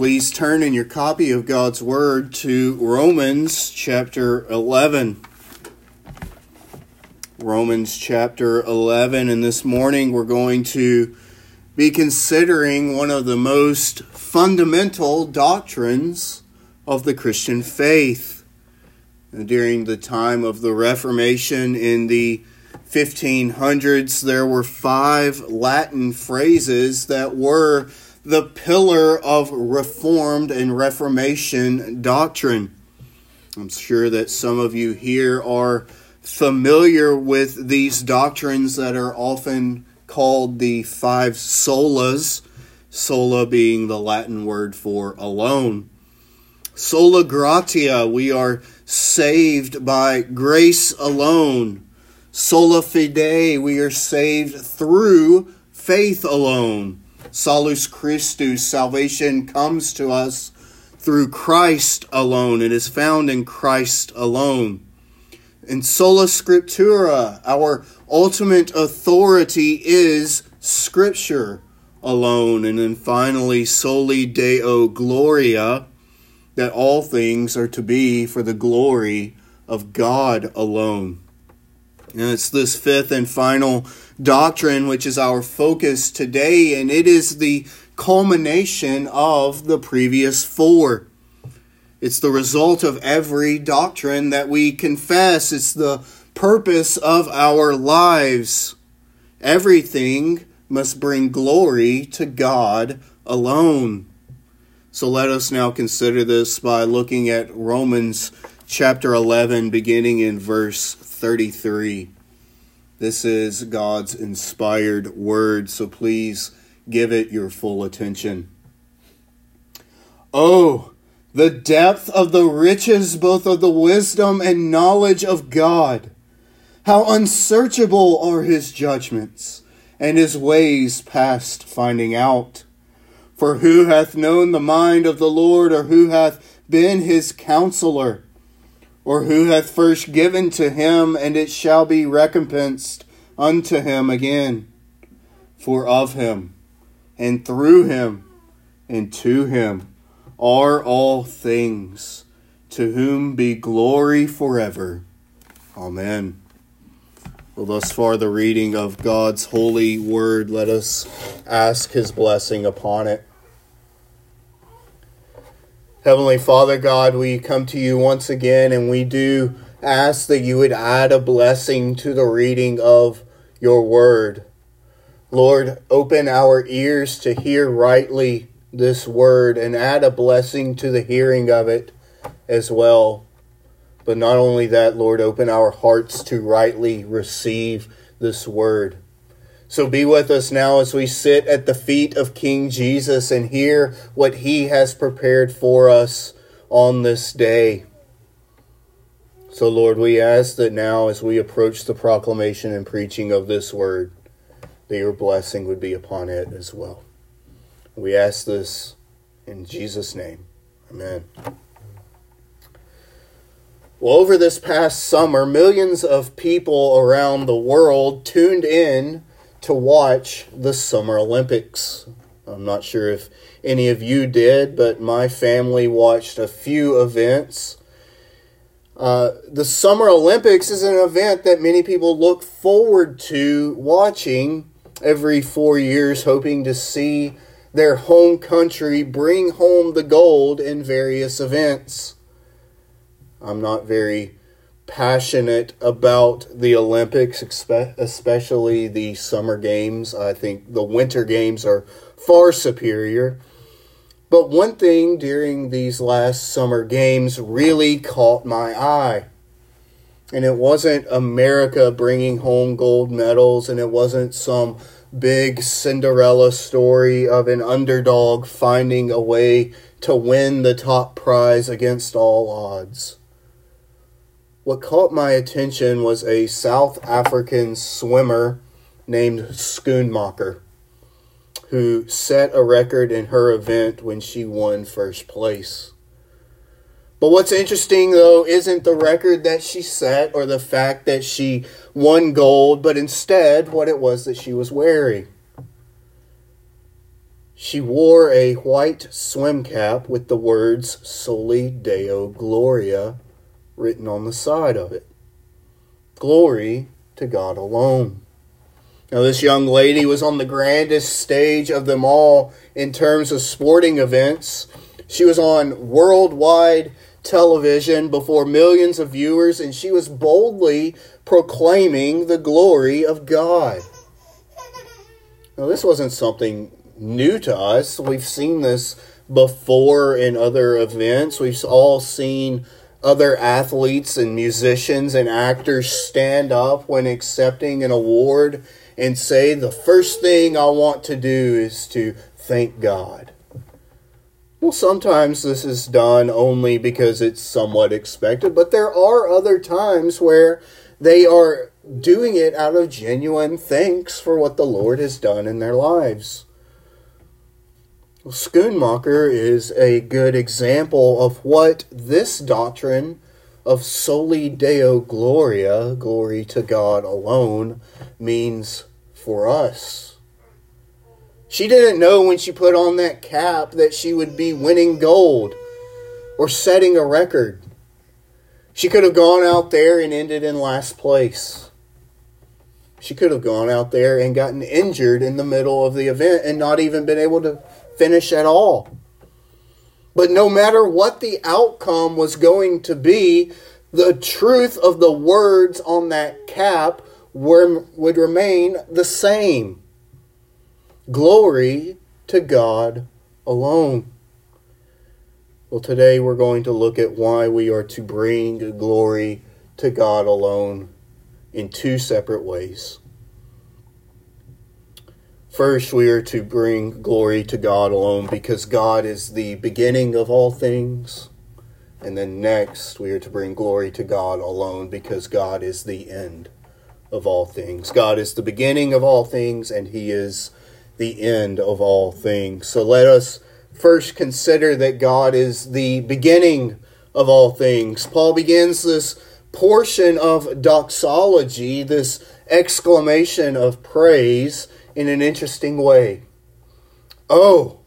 Please turn in your copy of God's Word to Romans chapter 11. Romans chapter 11, and this morning we're going to be considering one of the most fundamental doctrines of the Christian faith. During the time of the Reformation in the 1500s, there were five Latin phrases that were the pillar of Reformed and Reformation doctrine. I'm sure that some of you here are familiar with these doctrines that are often called the five solas, sola being the Latin word for alone. Sola gratia, we are saved by grace alone. Sola fide, we are saved through faith alone. Solus Christus, salvation comes to us through Christ alone. It is found in Christ alone. In sola scriptura, our ultimate authority is Scripture alone. And then finally, soli deo gloria, that all things are to be for the glory of God alone. And it's this fifth and final doctrine which is our focus today, and it is the culmination of the previous four. It's the result of every doctrine that we confess. It's the purpose of our lives. Everything must bring glory to God alone. So let us now consider this by looking at Romans chapter 11, beginning in verse 33. This is God's inspired word, so please give it your full attention. Oh, the depth of the riches both of the wisdom and knowledge of God. How unsearchable are his judgments, and his ways past finding out. For who hath known the mind of the Lord, or who hath been his counselor? Or who hath first given to him, and it shall be recompensed unto him again? For of him, and through him, and to him are all things, to whom be glory forever. Amen. Well, thus far, the reading of God's holy word, let us ask his blessing upon it. Heavenly Father God, we come to you once again and we do ask that you would add a blessing to the reading of your word. Lord, open our ears to hear rightly this word and add a blessing to the hearing of it as well. But not only that, Lord, open our hearts to rightly receive this word. So be with us now as we sit at the feet of King Jesus and hear what he has prepared for us on this day. So, Lord, we ask that now as we approach the proclamation and preaching of this word, that your blessing would be upon it as well. We ask this in Jesus' name. Amen. Well, over this past summer, millions of people around the world tuned in to watch the Summer Olympics. I'm not sure if any of you did, but my family watched a few events. Uh, the Summer Olympics is an event that many people look forward to watching every four years, hoping to see their home country bring home the gold in various events. I'm not very passionate about the Olympics, especially the summer games. I think the winter games are far superior. But one thing during these last summer games really caught my eye. And it wasn't America bringing home gold medals, and it wasn't some big Cinderella story of an underdog finding a way to win the top prize against all odds. What caught my attention was a South African swimmer named Schoenmaker who set a record in her event when she won first place. But what's interesting, though, isn't the record that she set or the fact that she won gold, but instead what it was that she was wearing. She wore a white swim cap with the words Soli Deo Gloria written on the side of it. Glory to God alone. Now, this young lady was on the grandest stage of them all in terms of sporting events. She was on worldwide television before millions of viewers, and she was boldly proclaiming the glory of God. Now, this wasn't something new to us. We've seen this before in other events. We've all seen other athletes and musicians and actors stand up when accepting an award and say, The first thing I want to do is to thank God. Well, sometimes this is done only because it's somewhat expected, but there are other times where they are doing it out of genuine thanks for what the Lord has done in their lives. Schoenmaker is a good example of what this doctrine of soli deo gloria, glory to God alone, means for us. She didn't know when she put on that cap that she would be winning gold or setting a record. She could have gone out there and ended in last place. She could have gone out there and gotten injured in the middle of the event and not even been able to finish at all. But no matter what the outcome was going to be, the truth of the words on that cap were, would remain the same. Glory to God alone. Well, today we're going to look at why we are to bring glory to God alone in two separate ways. First, we are to bring glory to God alone because God is the beginning of all things. And then next, we are to bring glory to God alone because God is the end of all things. God is the beginning of all things, and He is the end of all things. So let us first consider that God is the beginning of all things. Paul begins this portion of doxology, this exclamation of praise in an interesting way. Oh,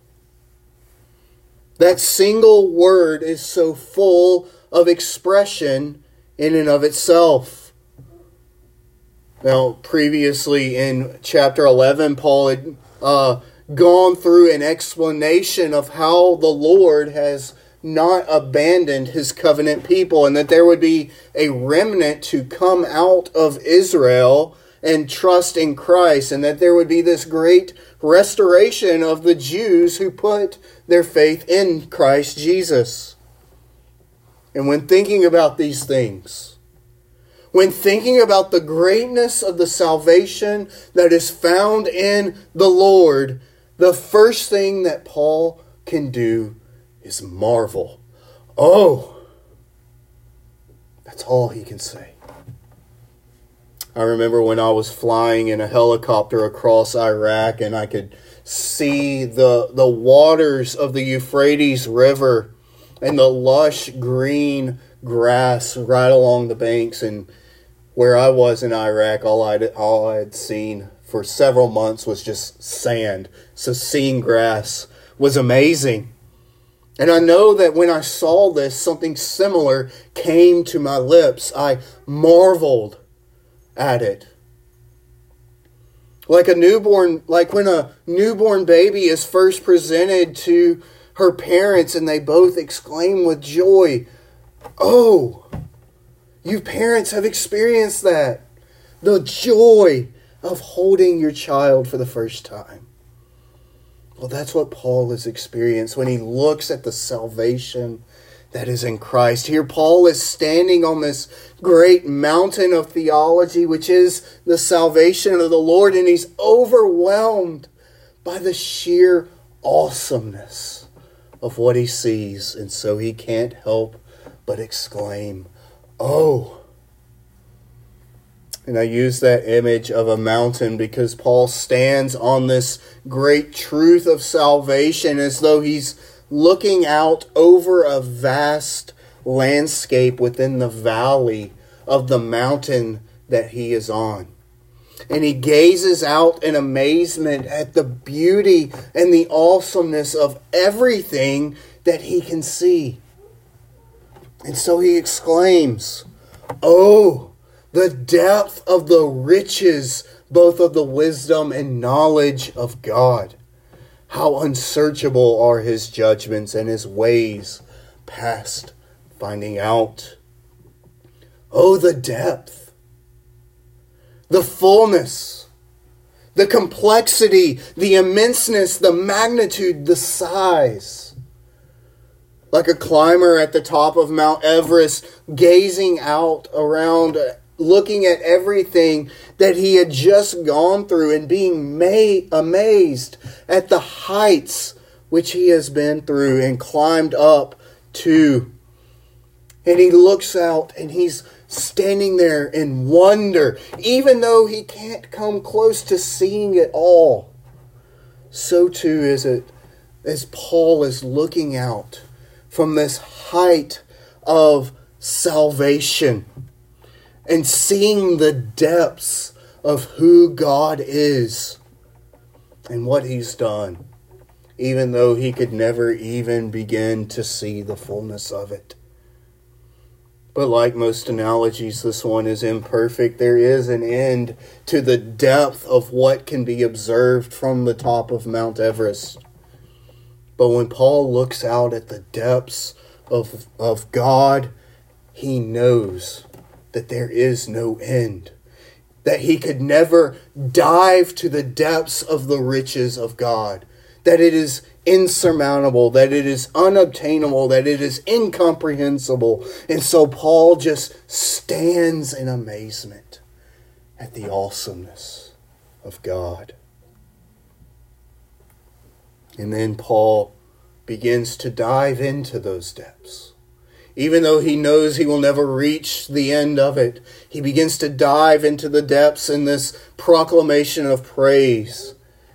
that single word is so full of expression in and of itself. Now, previously in chapter 11, Paul had uh, gone through an explanation of how the Lord has not abandoned his covenant people and that there would be a remnant to come out of Israel and trust in Christ, and that there would be this great restoration of the Jews who put their faith in Christ Jesus. And when thinking about these things, when thinking about the greatness of the salvation that is found in the Lord, the first thing that Paul can do is marvel. Oh, that's all he can say. I remember when I was flying in a helicopter across Iraq and I could see the the waters of the Euphrates River and the lush green grass right along the banks. And where I was in Iraq all I all I had seen for several months was just sand. So seeing grass was amazing. And I know that when I saw this something similar came to my lips. I marveled at it. Like a newborn, like when a newborn baby is first presented to her parents and they both exclaim with joy, Oh, you parents have experienced that. The joy of holding your child for the first time. Well, that's what Paul has experienced when he looks at the salvation that is in Christ. Here, Paul is standing on this great mountain of theology, which is the salvation of the Lord, and he's overwhelmed by the sheer awesomeness of what he sees. And so he can't help but exclaim, Oh! And I use that image of a mountain because Paul stands on this great truth of salvation as though he's looking out over a vast landscape within the valley of the mountain that he is on. and he gazes out in amazement at the beauty and the awesomeness of everything that he can see. And so he exclaims, Oh, the depth of the riches, both of the wisdom and knowledge of God. How unsearchable are his judgments and his ways past finding out. Oh, the depth the fullness, the complexity, the immenseness, the magnitude, the size. Like a climber at the top of Mount Everest, gazing out around, looking at everything that he had just gone through and being ma- amazed at the heights which he has been through and climbed up to. And he looks out and he's standing there in wonder, even though he can't come close to seeing it all. So too is it as Paul is looking out from this height of salvation and seeing the depths of who God is and what he's done, even though he could never even begin to see the fullness of it. But like most analogies, this one is imperfect. There is an end to the depth of what can be observed from the top of Mount Everest. But when Paul looks out at the depths of, of God, he knows that there is no end. That he could never dive to the depths of the riches of God. That it is insurmountable, that it is unobtainable, that it is incomprehensible. And so Paul just stands in amazement at the awesomeness of God. And then Paul begins to dive into those depths. Even though he knows he will never reach the end of it, he begins to dive into the depths in this proclamation of praise.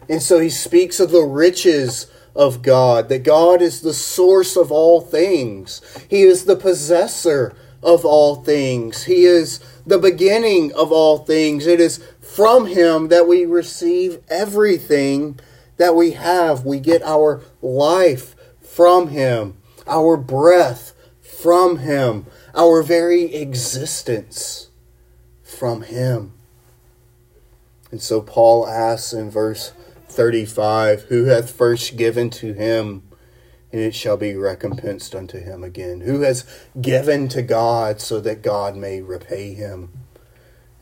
And so he speaks of the riches of God, that God is the source of all things. He is the possessor of all things. He is the beginning of all things. It is from Him that we receive everything that we have. We get our life from Him, our breath from Him, our very existence from Him. And so Paul asks in verse 35 Who hath first given to him, and it shall be recompensed unto him again? Who has given to God so that God may repay him?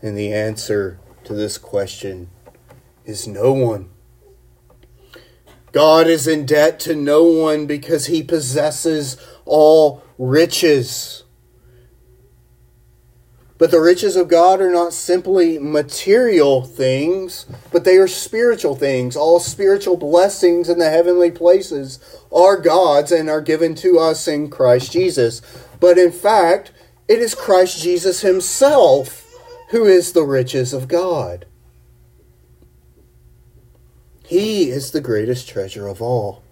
And the answer to this question is no one. God is in debt to no one because he possesses all riches. But the riches of God are not simply material things, but they are spiritual things. All spiritual blessings in the heavenly places are God's and are given to us in Christ Jesus. But in fact, it is Christ Jesus Himself who is the riches of God. He is the greatest treasure of all.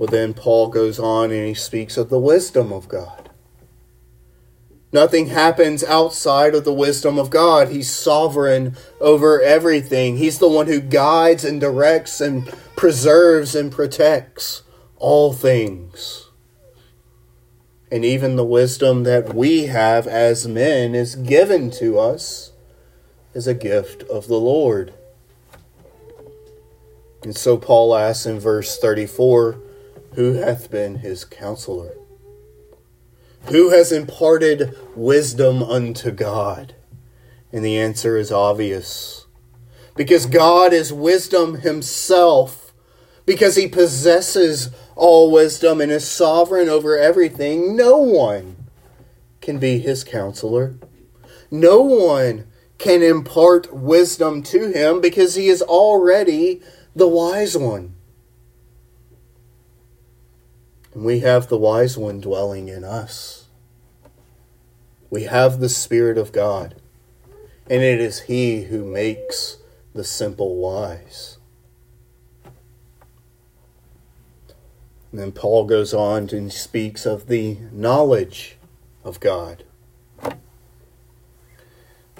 Well, then Paul goes on and he speaks of the wisdom of God. Nothing happens outside of the wisdom of God. He's sovereign over everything. He's the one who guides and directs and preserves and protects all things. And even the wisdom that we have as men is given to us as a gift of the Lord. And so Paul asks in verse 34 Who hath been his counselor? Who has imparted wisdom unto God? And the answer is obvious. Because God is wisdom himself, because he possesses all wisdom and is sovereign over everything, no one can be his counselor. No one can impart wisdom to him because he is already the wise one. We have the wise one dwelling in us. We have the Spirit of God, and it is He who makes the simple wise. And then Paul goes on and speaks of the knowledge of God.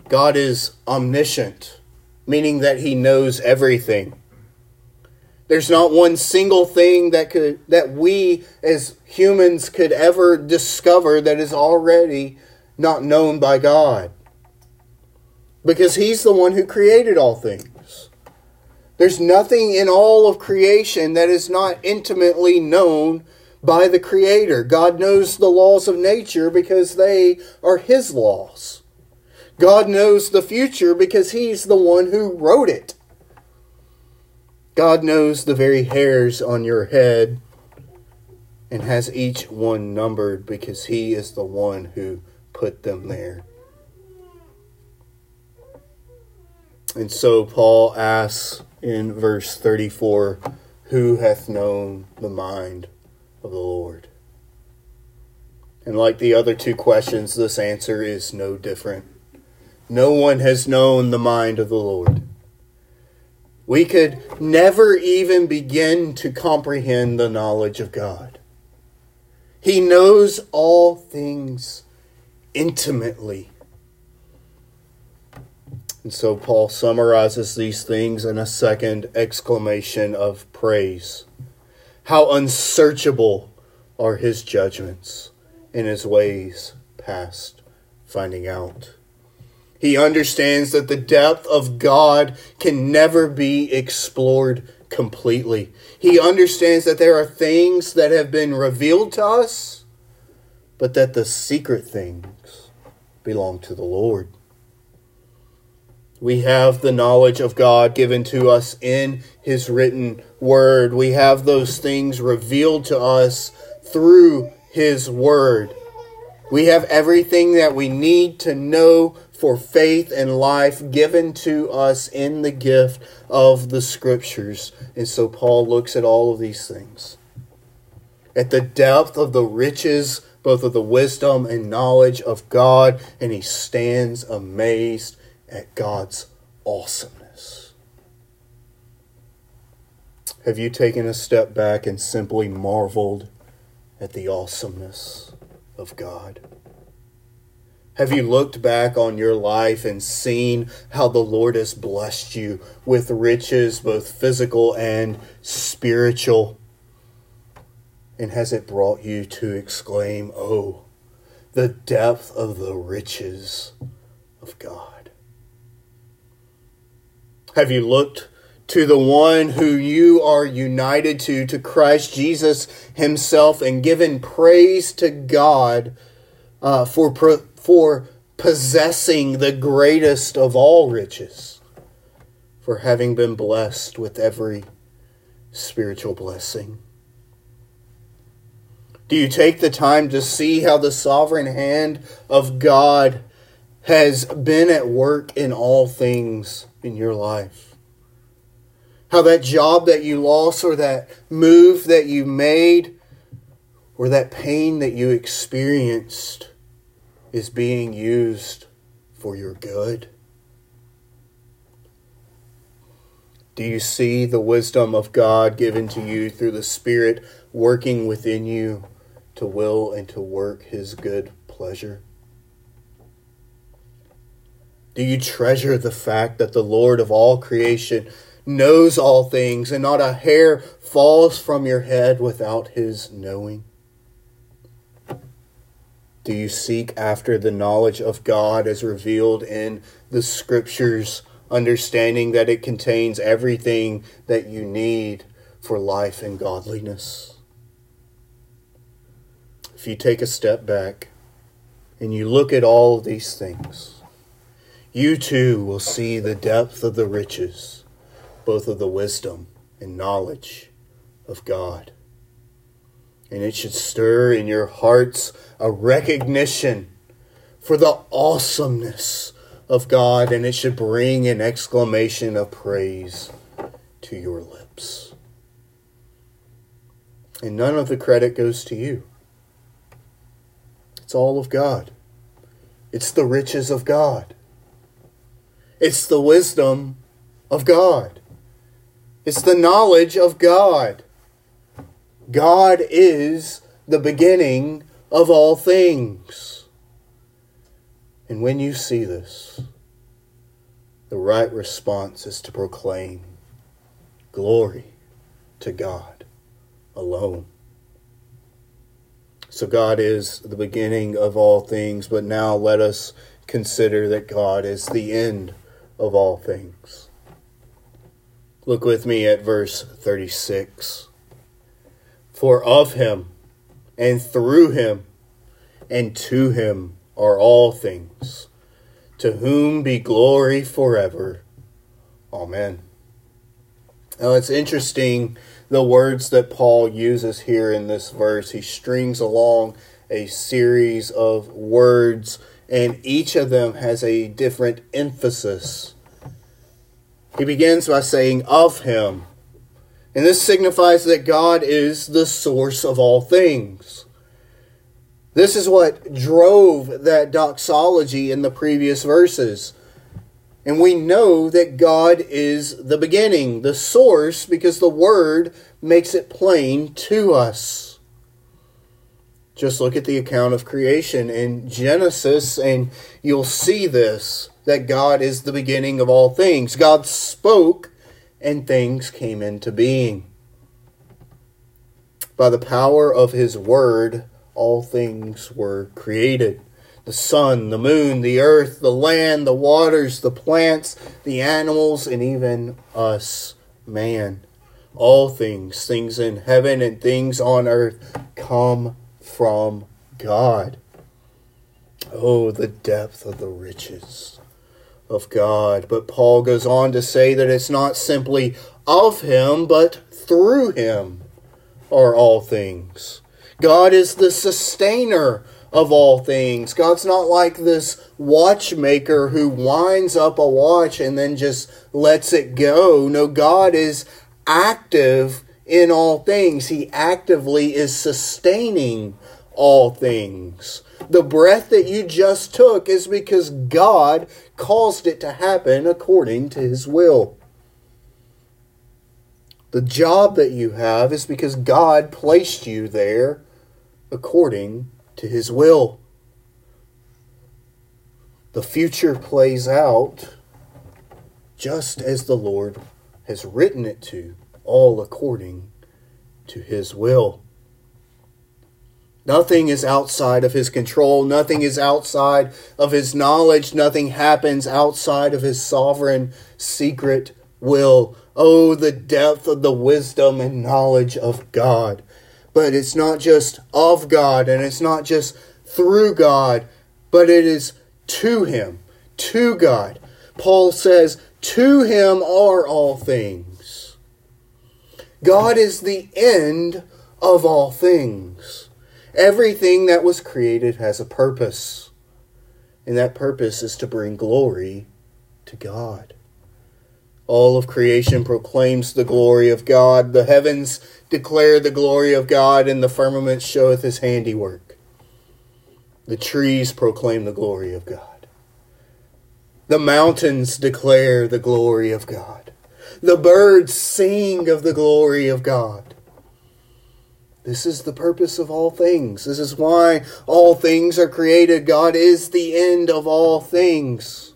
God is omniscient, meaning that he knows everything. There's not one single thing that could that we as humans could ever discover that is already not known by God. Because he's the one who created all things. There's nothing in all of creation that is not intimately known by the Creator. God knows the laws of nature because they are His laws. God knows the future because He's the one who wrote it. God knows the very hairs on your head and has each one numbered because He is the one who put them there. And so Paul asks in verse 34 Who hath known the mind of the Lord? And like the other two questions, this answer is no different. No one has known the mind of the Lord. We could never even begin to comprehend the knowledge of God. He knows all things intimately. And so Paul summarizes these things in a second exclamation of praise. How unsearchable are his judgments and his ways past finding out. He understands that the depth of God can never be explored completely. He understands that there are things that have been revealed to us, but that the secret things belong to the Lord. We have the knowledge of God given to us in His written word. We have those things revealed to us through His word. We have everything that we need to know for faith and life given to us in the gift of the Scriptures. And so Paul looks at all of these things. At the depth of the riches, both of the wisdom and knowledge of God, and he stands amazed at God's awesomeness? Have you taken a step back and simply marveled at the awesomeness of God? Have you looked back on your life and seen how the Lord has blessed you with riches, both physical and spiritual? And has it brought you to exclaim, Oh, the depth of the riches of God? Have you looked to the one who you are united to, to Christ Jesus Himself, and given praise to God uh, for, for possessing the greatest of all riches, for having been blessed with every spiritual blessing? Do you take the time to see how the sovereign hand of God has been at work in all things? in your life. How that job that you lost, or that move that you made, or that pain that you experienced is being used for your good. Do you see the wisdom of God given to you through the Spirit working within you to will and to work His good pleasure? Do you treasure the fact that the Lord of all creation knows all things and not a hair falls from your head without his knowing? Do you seek after the knowledge of God as revealed in the scriptures, understanding that it contains everything that you need for life and godliness? If you take a step back and you look at all these things, you too will see the depth of the riches, both of the wisdom and knowledge of God. And it should stir in your hearts a recognition for the awesomeness of God, and it should bring an exclamation of praise to your lips. And none of the credit goes to you. It's all of God. It's the riches of God. It's the wisdom of God. It's the knowledge of God. God is the beginning of all things. And when you see this, the right response is to proclaim glory to God alone. So God is the beginning of all things, but now let us consider that God is the end of all things. Look with me at verse 36. For of him, and through him, and to him are all things, to whom be glory forever. Amen. Now it's interesting the words that Paul uses here in this verse. He strings along a series of words, and each of them has a different emphasis. He begins by saying, Of him. And this signifies that God is the source of all things. This is what drove that doxology in the previous verses. And we know that God is the beginning, the source, because the Word makes it plain to us. Just look at the account of creation in Genesis, and you'll see this that God is the beginning of all things. God spoke, and things came into being. By the power of His Word, all things were created the sun, the moon, the earth, the land, the waters, the plants, the animals, and even us, man. All things, things in heaven and things on earth, come from God. Oh, the depth of the riches of God. But Paul goes on to say that it's not simply of Him, but through Him are all things. God is the sustainer of all things. God's not like this watchmaker who winds up a watch and then just lets it go. No, God is active in all things. He actively is sustaining all things. The breath that you just took is because God caused it to happen according to his will. The job that you have is because God placed you there according to his will. The future plays out just as the Lord has written it to, all according to his will. Nothing is outside of his control. Nothing is outside of his knowledge. Nothing happens outside of his sovereign, secret will. Oh, the depth of the wisdom and knowledge of God. But it's not just of God and it's not just through God, but it is to Him, to God. Paul says, To Him are all things. God is the end of all things. Everything that was created has a purpose, and that purpose is to bring glory to God. All of creation proclaims the glory of God. The heavens declare the glory of God, and the firmament showeth his handiwork. The trees proclaim the glory of God. The mountains declare the glory of God. The birds sing of the glory of God. This is the purpose of all things. This is why all things are created. God is the end of all things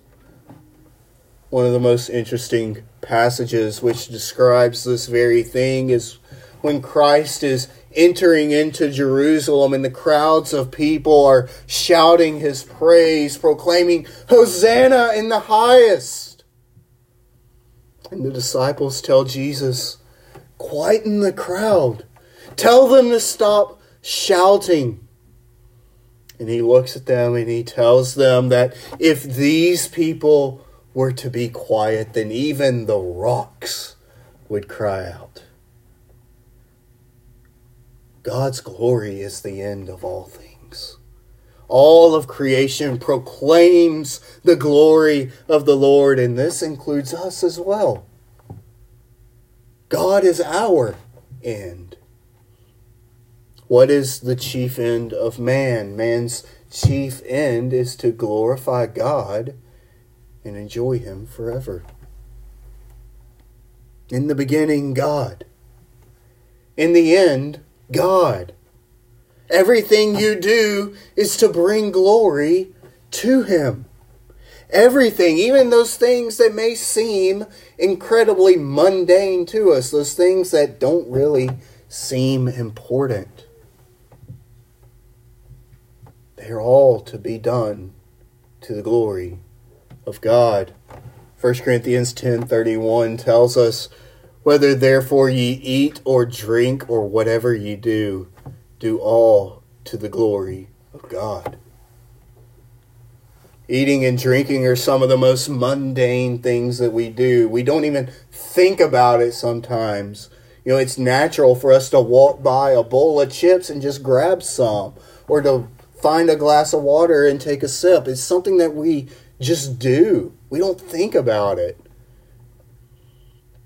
one of the most interesting passages which describes this very thing is when Christ is entering into Jerusalem and the crowds of people are shouting his praise, proclaiming, Hosanna in the highest. And the disciples tell Jesus, Quieten the crowd, tell them to stop shouting. And he looks at them and he tells them that if these people were to be quiet, then even the rocks would cry out. God's glory is the end of all things. All of creation proclaims the glory of the Lord, and this includes us as well. God is our end. What is the chief end of man? Man's chief end is to glorify God and enjoy Him forever. In the beginning, God. In the end, God. Everything you do is to bring glory to Him. everything, even those things that may seem incredibly mundane to us, those things that don't really seem important. They're all to be done to the glory of God. 1 Corinthians 10:31 tells us whether therefore ye eat or drink or whatever ye do do all to the glory of God. Eating and drinking are some of the most mundane things that we do. We don't even think about it sometimes. You know, it's natural for us to walk by a bowl of chips and just grab some, or to find a glass of water and take a sip. It's something that we just do. We don't think about it.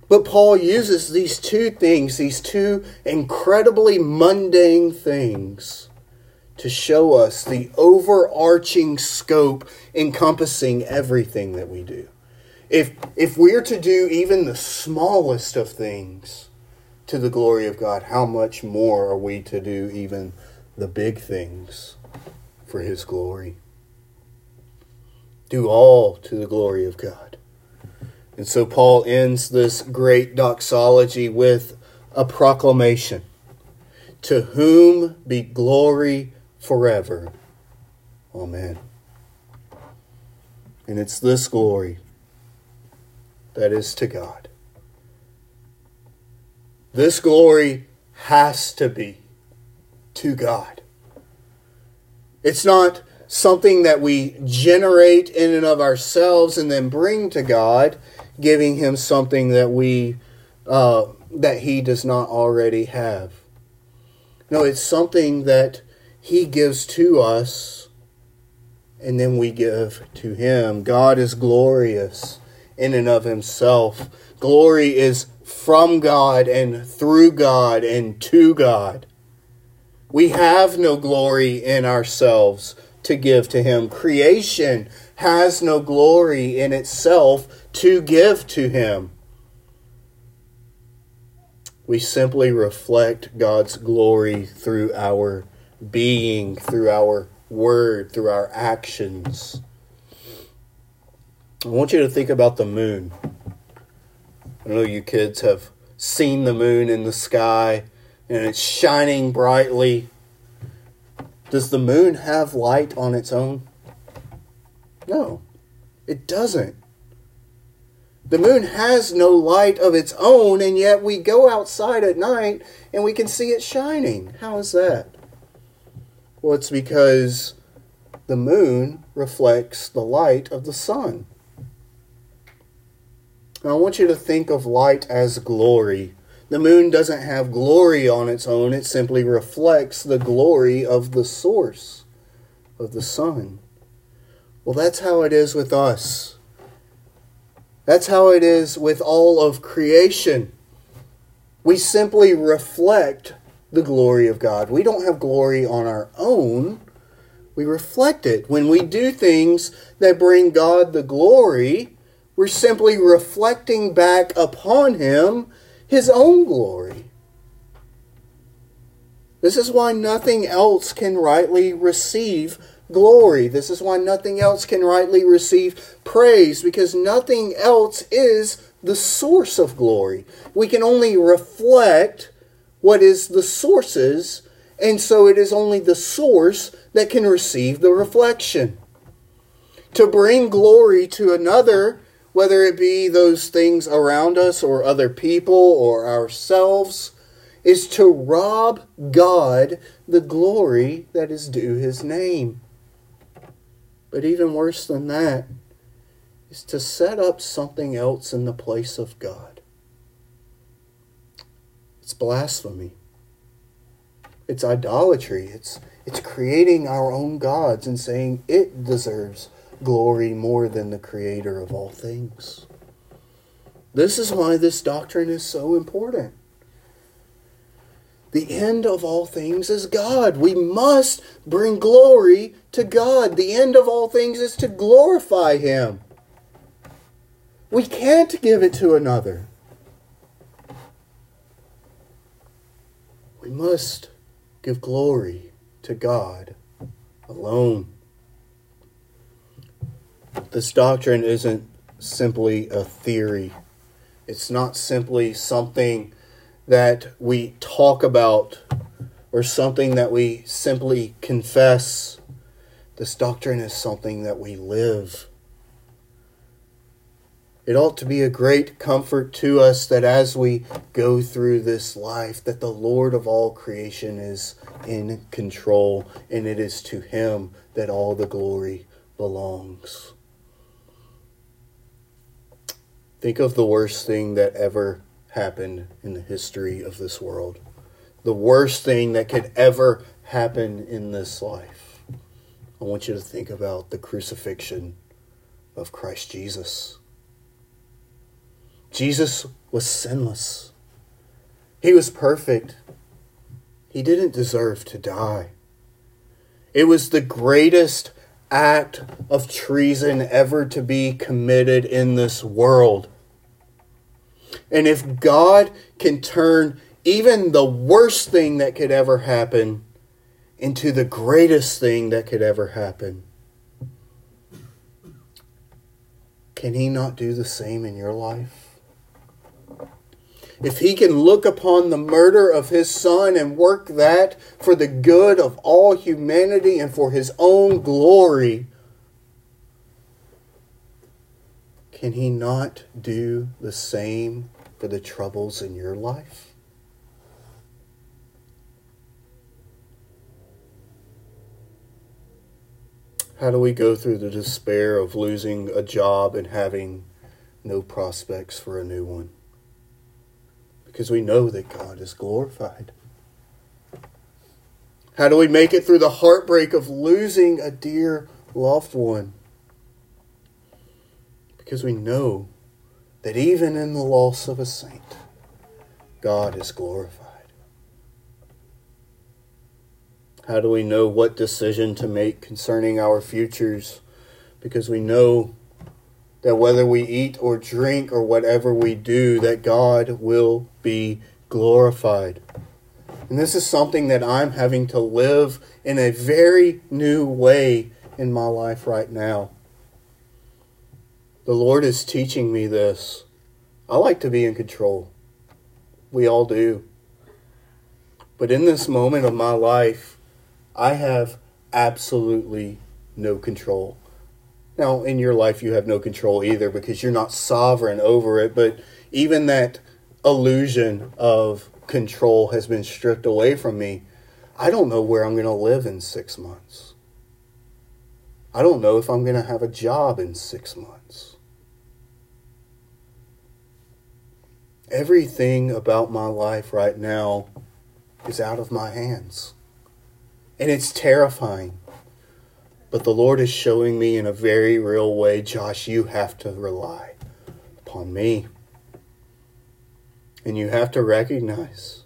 But Paul uses these two things, these two incredibly mundane things to show us the overarching scope encompassing everything that we do. If, if we're to do even the smallest of things to the glory of God, how much more are we to do even the big things for His glory? Do all to the glory of God. And so Paul ends this great doxology with a proclamation To whom be glory forever. Amen. And it's this glory that is to God. This glory has to be to God. It's not something that we generate in and of ourselves and then bring to God, giving Him something that we uh, that He does not already have. No, it's something that he gives to us, and then we give to Him. God is glorious in and of Himself. Glory is from God and through God and to God. We have no glory in ourselves to give to Him. Creation has no glory in itself to give to Him. We simply reflect God's glory through our being through our word, through our actions. I want you to think about the moon. I know you kids have seen the moon in the sky and it's shining brightly. Does the moon have light on its own? No, it doesn't. The moon has no light of its own, and yet we go outside at night and we can see it shining. How is that? Well, it's because the moon reflects the light of the sun. Now, I want you to think of light as glory. The moon doesn't have glory on its own, it simply reflects the glory of the source of the sun. Well, that's how it is with us. That's how it is with all of creation. We simply reflect the glory of God. We don't have glory on our own. We reflect it. When we do things that bring God the glory, we're simply reflecting back upon Him His own glory. This is why nothing else can rightly receive glory. This is why nothing else can rightly receive praise, because nothing else is the source of glory. We can only reflect what is the sources, and so it is only the source that can receive the reflection. To bring glory to another, whether it be those things around us or other people or ourselves, is to rob God the glory that is due his name. But even worse than that is to set up something else in the place of God. It's blasphemy. It's idolatry. It's it's creating our own gods and saying it deserves glory more than the creator of all things. This is why this doctrine is so important. The end of all things is God. We must bring glory to God. The end of all things is to glorify Him. We can't give it to another. We must give glory to God alone. This doctrine isn't simply a theory. It's not simply something that we talk about or something that we simply confess. This doctrine is something that we live. It ought to be a great comfort to us that as we go through this life that the Lord of all creation is in control and it is to him that all the glory belongs. Think of the worst thing that ever happened in the history of this world. The worst thing that could ever happen in this life. I want you to think about the crucifixion of Christ Jesus. Jesus was sinless. He was perfect. He didn't deserve to die. It was the greatest act of treason ever to be committed in this world. And if God can turn even the worst thing that could ever happen into the greatest thing that could ever happen, can He not do the same in your life? If he can look upon the murder of his son and work that for the good of all humanity and for his own glory, can he not do the same for the troubles in your life? How do we go through the despair of losing a job and having no prospects for a new one? Because we know that God is glorified. How do we make it through the heartbreak of losing a dear loved one? Because we know that even in the loss of a saint, God is glorified. How do we know what decision to make concerning our futures? Because we know that whether we eat or drink or whatever we do, that God will be glorified. And this is something that I'm having to live in a very new way in my life right now. The Lord is teaching me this. I like to be in control. We all do. But in this moment of my life, I have absolutely no control. Now, in your life, you have no control either because you're not sovereign over it. But even that illusion of control has been stripped away from me. I don't know where I'm going to live in six months. I don't know if I'm going to have a job in six months. Everything about my life right now is out of my hands. And it's terrifying. But the Lord is showing me in a very real way, Josh, you have to rely upon me. And you have to recognize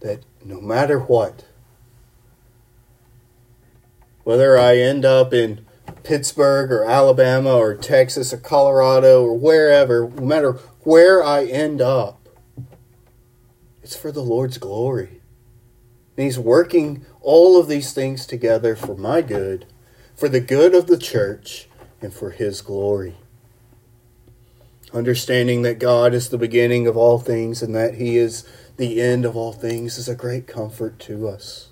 that no matter what, whether I end up in Pittsburgh or Alabama or Texas or Colorado or wherever, no matter where I end up, it's for the Lord's glory. And He's working all of these things together for my good for the good of the church and for his glory. Understanding that God is the beginning of all things and that he is the end of all things is a great comfort to us.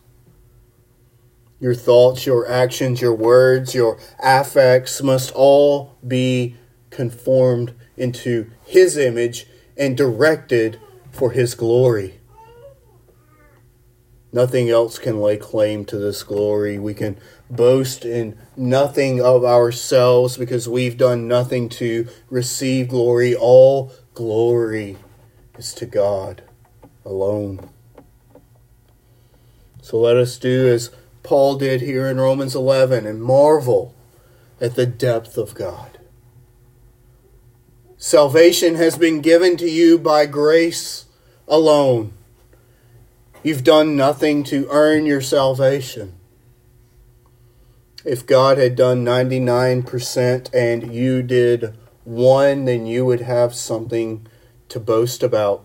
Your thoughts, your actions, your words, your affects must all be conformed into his image and directed for his glory. Nothing else can lay claim to this glory. We can boast in nothing of ourselves because we've done nothing to receive glory. All glory is to God alone. So let us do as Paul did here in Romans 11 and marvel at the depth of God. Salvation has been given to you by grace alone You've done nothing to earn your salvation. If God had done 99% and you did one, then you would have something to boast about.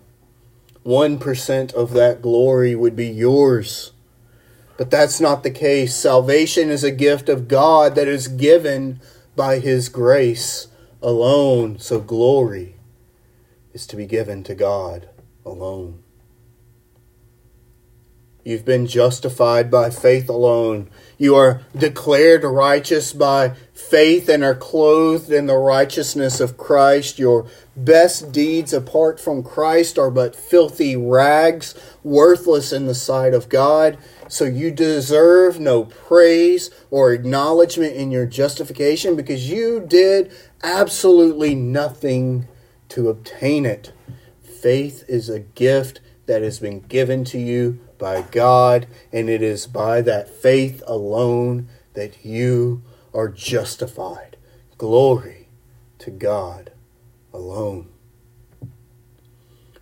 1% of that glory would be yours. But that's not the case. Salvation is a gift of God that is given by his grace alone. So glory is to be given to God alone. You've been justified by faith alone. You are declared righteous by faith and are clothed in the righteousness of Christ. Your best deeds apart from Christ are but filthy rags, worthless in the sight of God. So you deserve no praise or acknowledgement in your justification because you did absolutely nothing to obtain it. Faith is a gift that has been given to you by God, and it is by that faith alone that you are justified. Glory to God alone.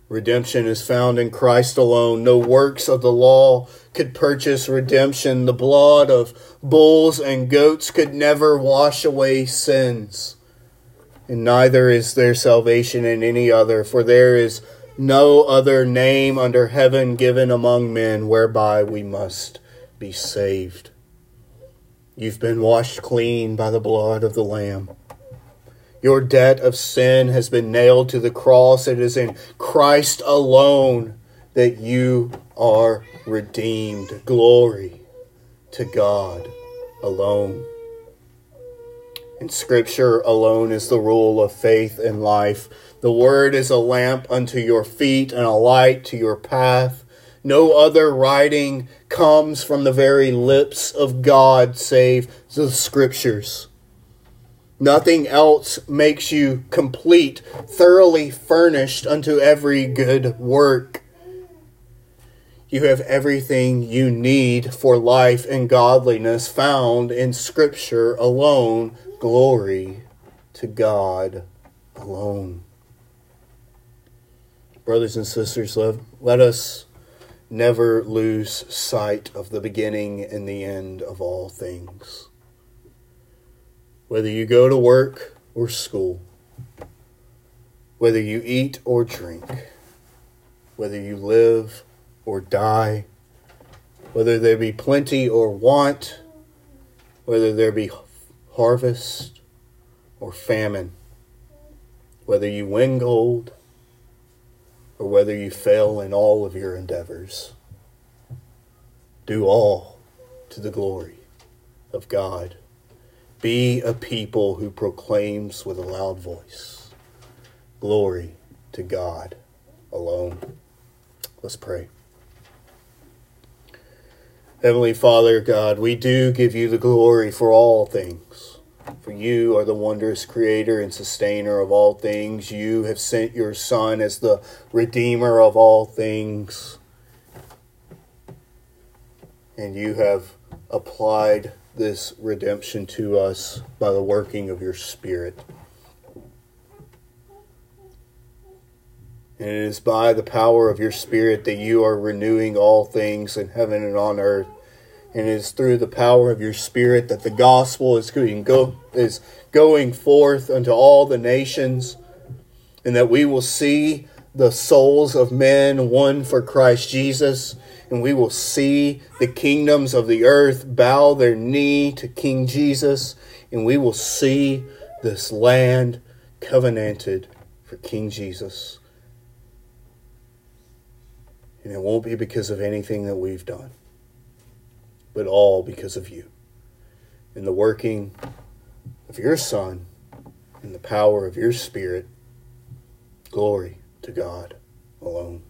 Redemption is found in Christ alone. No works of the law could purchase redemption. The blood of bulls and goats could never wash away sins. And neither is there salvation in any other, for there is no other name under heaven given among men whereby we must be saved. You've been washed clean by the blood of the Lamb. Your debt of sin has been nailed to the cross. It is in Christ alone that you are redeemed. Glory to God alone. In Scripture alone is the rule of faith and life. The Word is a lamp unto your feet and a light to your path. No other writing comes from the very lips of God save the Scriptures. Nothing else makes you complete, thoroughly furnished unto every good work. You have everything you need for life and godliness found in Scripture alone. Glory to God alone. Brothers and sisters, let, let us never lose sight of the beginning and the end of all things. Whether you go to work or school, whether you eat or drink, whether you live or die, whether there be plenty or want, whether there be harvest or famine, whether you win gold or whether you fail in all of your endeavors. Do all to the glory of God. Be a people who proclaims with a loud voice, Glory to God alone. Let's pray. Heavenly Father, God, we do give you the glory for all things. For you are the wondrous creator and sustainer of all things. You have sent your Son as the redeemer of all things. And you have applied this redemption to us by the working of your Spirit. And it is by the power of your Spirit that you are renewing all things in heaven and on earth and it is through the power of your spirit that the gospel is going, go, is going forth unto all the nations and that we will see the souls of men won for Christ Jesus and we will see the kingdoms of the earth bow their knee to King Jesus and we will see this land covenanted for King Jesus. And it won't be because of anything that we've done but all because of you. In the working of your Son, in the power of your Spirit, glory to God alone.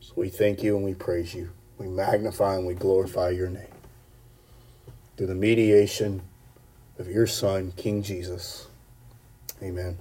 So we thank you and we praise you. We magnify and we glorify your name. Through the mediation of your Son, King Jesus. Amen.